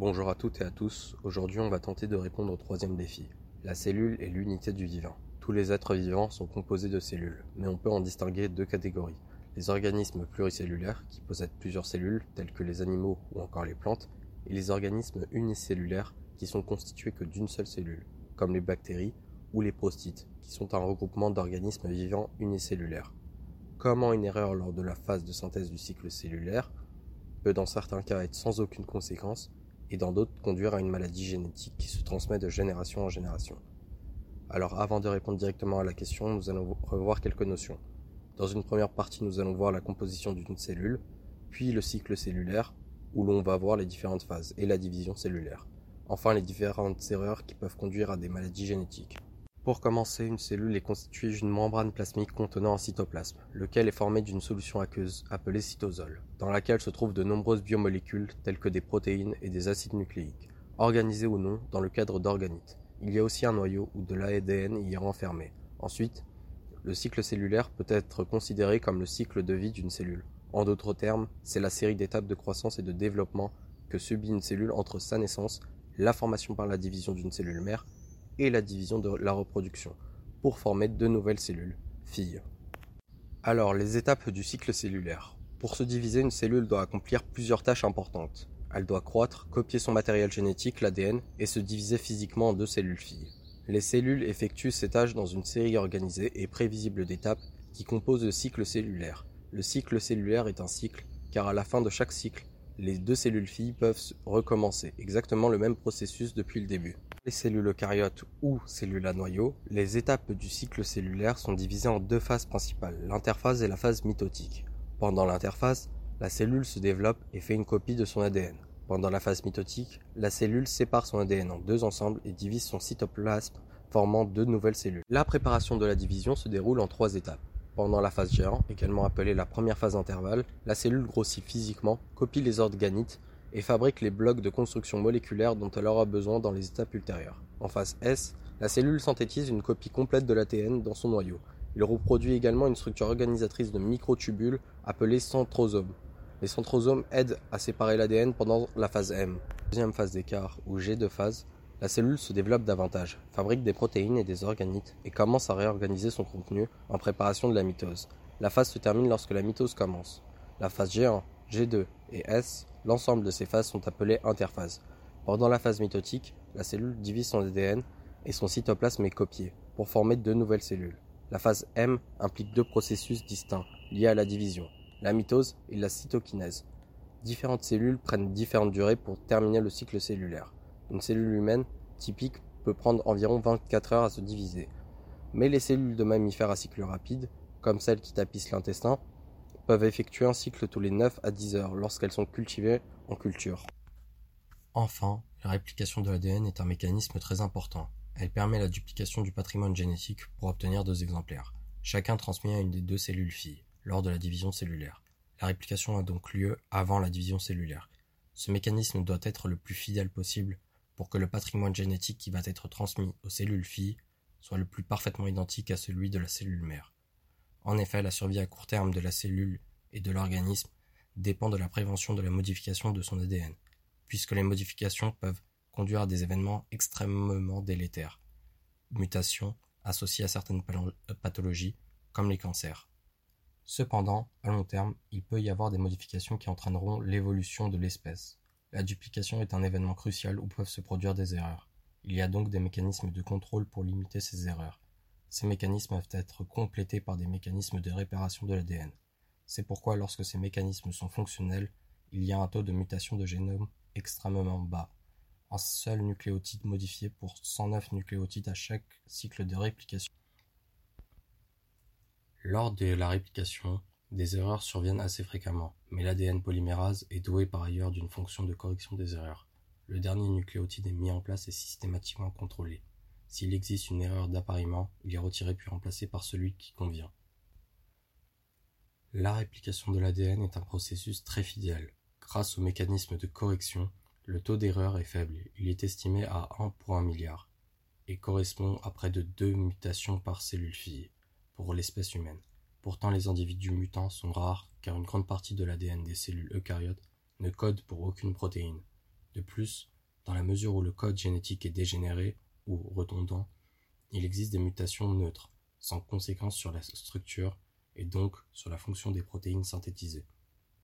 Bonjour à toutes et à tous, aujourd'hui on va tenter de répondre au troisième défi. La cellule est l'unité du vivant. Tous les êtres vivants sont composés de cellules, mais on peut en distinguer deux catégories. Les organismes pluricellulaires, qui possèdent plusieurs cellules, tels que les animaux ou encore les plantes, et les organismes unicellulaires, qui sont constitués que d'une seule cellule, comme les bactéries ou les prostites, qui sont un regroupement d'organismes vivants unicellulaires. Comment une erreur lors de la phase de synthèse du cycle cellulaire peut dans certains cas être sans aucune conséquence et dans d'autres conduire à une maladie génétique qui se transmet de génération en génération. Alors avant de répondre directement à la question, nous allons revoir quelques notions. Dans une première partie, nous allons voir la composition d'une cellule, puis le cycle cellulaire, où l'on va voir les différentes phases, et la division cellulaire. Enfin, les différentes erreurs qui peuvent conduire à des maladies génétiques. Pour commencer, une cellule est constituée d'une membrane plasmique contenant un cytoplasme, lequel est formé d'une solution aqueuse appelée cytosol, dans laquelle se trouvent de nombreuses biomolécules telles que des protéines et des acides nucléiques, organisées ou non dans le cadre d'organites. Il y a aussi un noyau où de l'ADN y est renfermé. Ensuite, le cycle cellulaire peut être considéré comme le cycle de vie d'une cellule. En d'autres termes, c'est la série d'étapes de croissance et de développement que subit une cellule entre sa naissance, la formation par la division d'une cellule mère la division de la reproduction, pour former de nouvelles cellules, filles. Alors, les étapes du cycle cellulaire. Pour se diviser, une cellule doit accomplir plusieurs tâches importantes. Elle doit croître, copier son matériel génétique, l'ADN, et se diviser physiquement en deux cellules filles. Les cellules effectuent ces tâches dans une série organisée et prévisible d'étapes qui composent le cycle cellulaire. Le cycle cellulaire est un cycle, car à la fin de chaque cycle, les deux cellules filles peuvent recommencer exactement le même processus depuis le début les cellules eucaryotes ou cellules à noyau, les étapes du cycle cellulaire sont divisées en deux phases principales, l'interphase et la phase mitotique. Pendant l'interphase, la cellule se développe et fait une copie de son ADN. Pendant la phase mitotique, la cellule sépare son ADN en deux ensembles et divise son cytoplasme, formant deux nouvelles cellules. La préparation de la division se déroule en trois étapes. Pendant la phase géant, également appelée la première phase intervalle, la cellule grossit physiquement, copie les organites, et fabrique les blocs de construction moléculaire dont elle aura besoin dans les étapes ultérieures. En phase S, la cellule synthétise une copie complète de l'ATN dans son noyau. Il reproduit également une structure organisatrice de microtubules appelée centrosome. Les centrosomes aident à séparer l'ADN pendant la phase M. Deuxième phase d'écart, ou G de phase, la cellule se développe davantage, fabrique des protéines et des organites et commence à réorganiser son contenu en préparation de la mitose. La phase se termine lorsque la mitose commence. La phase G1, G2 et S L'ensemble de ces phases sont appelées interphases. Pendant la phase mitotique, la cellule divise son ADN et son cytoplasme est copié pour former deux nouvelles cellules. La phase M implique deux processus distincts liés à la division, la mitose et la cytokinèse. Différentes cellules prennent différentes durées pour terminer le cycle cellulaire. Une cellule humaine typique peut prendre environ 24 heures à se diviser. Mais les cellules de mammifères à cycle rapide, comme celles qui tapissent l'intestin, effectuer un cycle tous les 9 à 10 heures lorsqu'elles sont cultivées en culture. Enfin, la réplication de l'ADN est un mécanisme très important. Elle permet la duplication du patrimoine génétique pour obtenir deux exemplaires. Chacun transmis à une des deux cellules filles, lors de la division cellulaire. La réplication a donc lieu avant la division cellulaire. Ce mécanisme doit être le plus fidèle possible pour que le patrimoine génétique qui va être transmis aux cellules filles soit le plus parfaitement identique à celui de la cellule mère. En effet, la survie à court terme de la cellule et de l'organisme dépend de la prévention de la modification de son ADN, puisque les modifications peuvent conduire à des événements extrêmement délétères, mutations associées à certaines pathologies, comme les cancers. Cependant, à long terme, il peut y avoir des modifications qui entraîneront l'évolution de l'espèce. La duplication est un événement crucial où peuvent se produire des erreurs. Il y a donc des mécanismes de contrôle pour limiter ces erreurs. Ces mécanismes peuvent être complétés par des mécanismes de réparation de l'ADN. C'est pourquoi lorsque ces mécanismes sont fonctionnels, il y a un taux de mutation de génome extrêmement bas. Un seul nucléotide modifié pour 109 nucléotides à chaque cycle de réplication. Lors de la réplication, des erreurs surviennent assez fréquemment, mais l'ADN polymérase est doué par ailleurs d'une fonction de correction des erreurs. Le dernier nucléotide est mis en place et systématiquement contrôlé. S'il existe une erreur d'appariement, il est retiré puis remplacé par celui qui convient. La réplication de l'ADN est un processus très fidèle. Grâce au mécanisme de correction, le taux d'erreur est faible. Il est estimé à 1 pour 1 milliard et correspond à près de 2 mutations par cellule fille pour l'espèce humaine. Pourtant, les individus mutants sont rares car une grande partie de l'ADN des cellules eucaryotes ne code pour aucune protéine. De plus, dans la mesure où le code génétique est dégénéré ou redondant, il existe des mutations neutres, sans conséquence sur la structure et donc sur la fonction des protéines synthétisées.